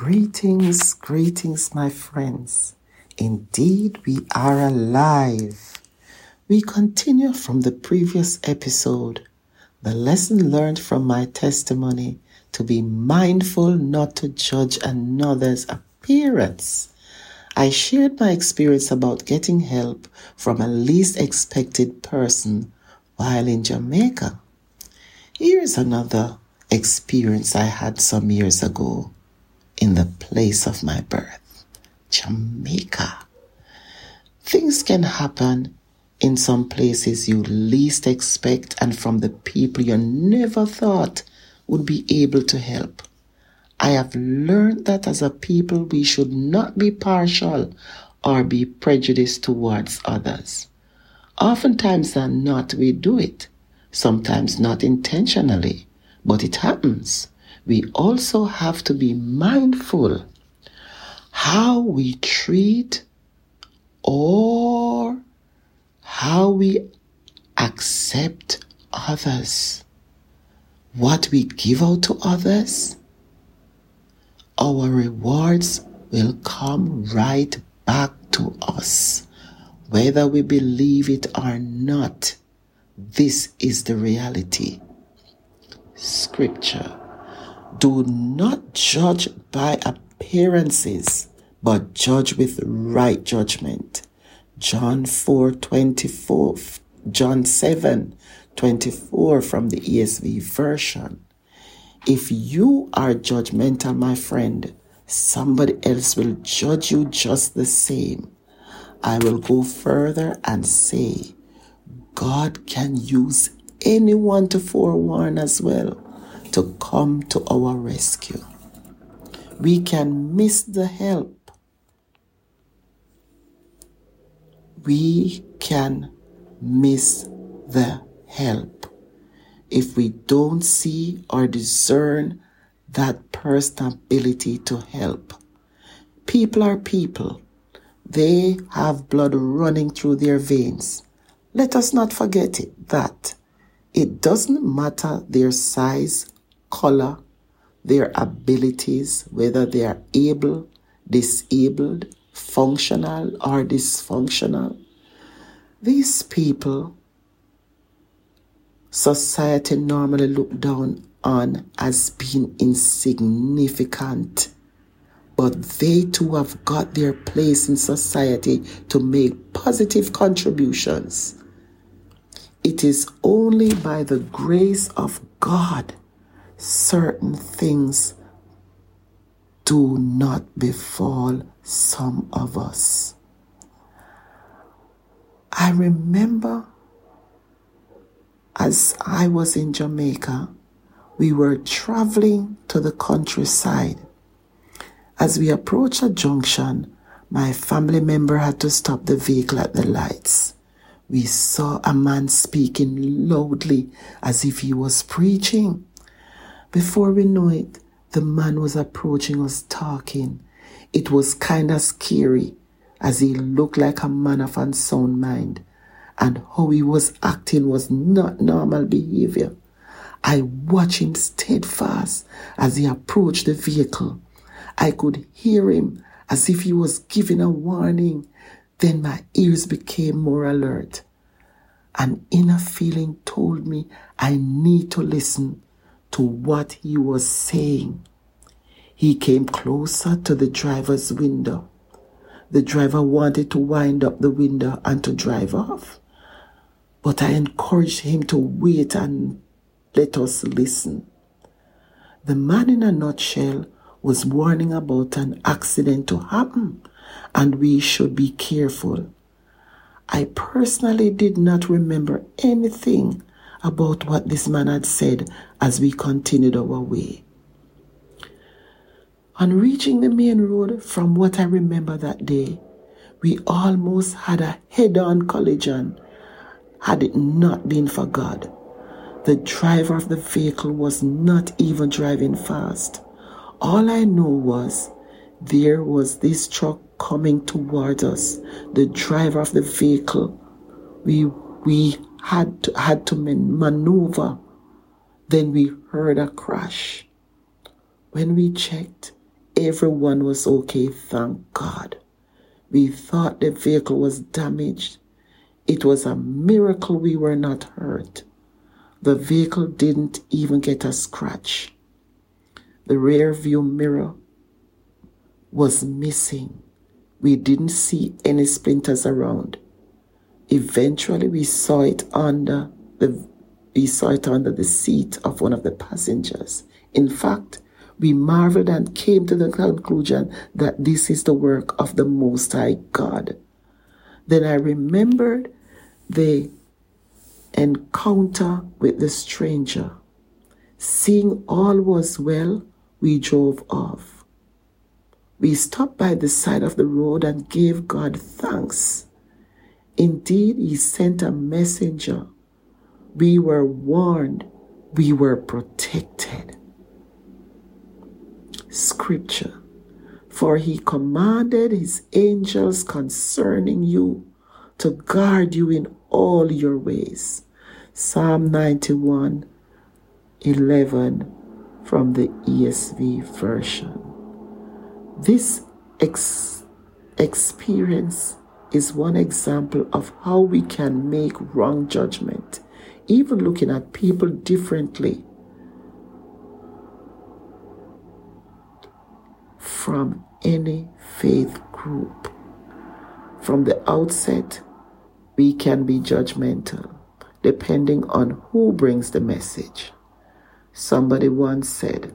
Greetings, greetings, my friends. Indeed, we are alive. We continue from the previous episode. The lesson learned from my testimony to be mindful not to judge another's appearance. I shared my experience about getting help from a least expected person while in Jamaica. Here's another experience I had some years ago in the place of my birth, Jamaica. Things can happen in some places you least expect and from the people you never thought would be able to help. I have learned that as a people we should not be partial or be prejudiced towards others. Oftentimes than not, we do it. Sometimes not intentionally, but it happens we also have to be mindful how we treat or how we accept others, what we give out to others. Our rewards will come right back to us, whether we believe it or not. This is the reality. Scripture. Do not judge by appearances, but judge with right judgment. John 4 24, John 7 24 from the ESV version. If you are judgmental, my friend, somebody else will judge you just the same. I will go further and say, God can use anyone to forewarn as well to come to our rescue. We can miss the help. We can miss the help if we don't see or discern that person's ability to help. People are people. They have blood running through their veins. Let us not forget it, that it doesn't matter their size color, their abilities, whether they are able, disabled, functional, or dysfunctional. These people, society normally look down on as being insignificant. But they too have got their place in society to make positive contributions. It is only by the grace of God certain things do not befall some of us. I remember as I was in Jamaica, we were traveling to the countryside. As we approached a junction, my family member had to stop the vehicle at the lights. We saw a man speaking loudly as if he was preaching. Before we know it, the man was approaching us talking. It was kind of scary as he looked like a man of unsound mind and how he was acting was not normal behavior. I watched him steadfast as he approached the vehicle. I could hear him as if he was giving a warning. Then my ears became more alert. An inner feeling told me I need to listen to what he was saying. He came closer to the driver's window. The driver wanted to wind up the window and to drive off. But I encouraged him to wait and let us listen. The man in a nutshell was warning about an accident to happen and we should be careful. I personally did not remember anything about what this man had said as we continued our way. On reaching the main road, from what I remember that day, we almost had a head on collision had it not been for God. The driver of the vehicle was not even driving fast. All I know was there was this truck coming towards us. The driver of the vehicle, we, we had to, had to maneuver. Then we heard a crash. When we checked, everyone was okay, thank God. We thought the vehicle was damaged. It was a miracle we were not hurt. The vehicle didn't even get a scratch. The rear view mirror was missing. We didn't see any splinters around. Eventually, we saw it under the we saw it under the seat of one of the passengers. In fact, we marveled and came to the conclusion that this is the work of the Most High God. Then I remembered the encounter with the stranger. Seeing all was well, we drove off. We stopped by the side of the road and gave God thanks. Indeed, He sent a messenger. We were warned, we were protected. Scripture For He commanded His angels concerning you to guard you in all your ways. Psalm 91 11 from the ESV version. This ex- experience is one example of how we can make wrong judgment, even looking at people differently from any faith group. From the outset, we can be judgmental depending on who brings the message. Somebody once said,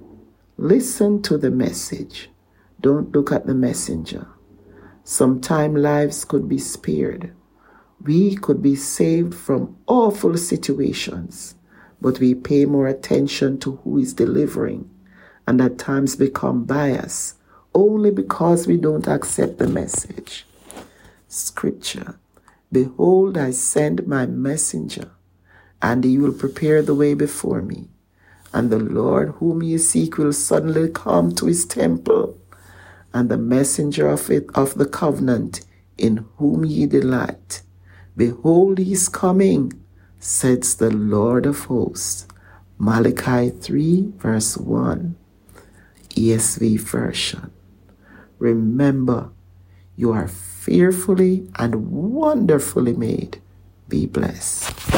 Listen to the message, don't look at the messenger. Sometime lives could be spared. We could be saved from awful situations, but we pay more attention to who is delivering and at times become biased only because we don't accept the message. Scripture Behold, I send my messenger, and he will prepare the way before me. And the Lord whom ye seek will suddenly come to his temple and the messenger of it of the covenant in whom ye delight. Behold, he is coming, says the Lord of hosts. Malachi 3, verse 1, ESV version. Remember, you are fearfully and wonderfully made. Be blessed.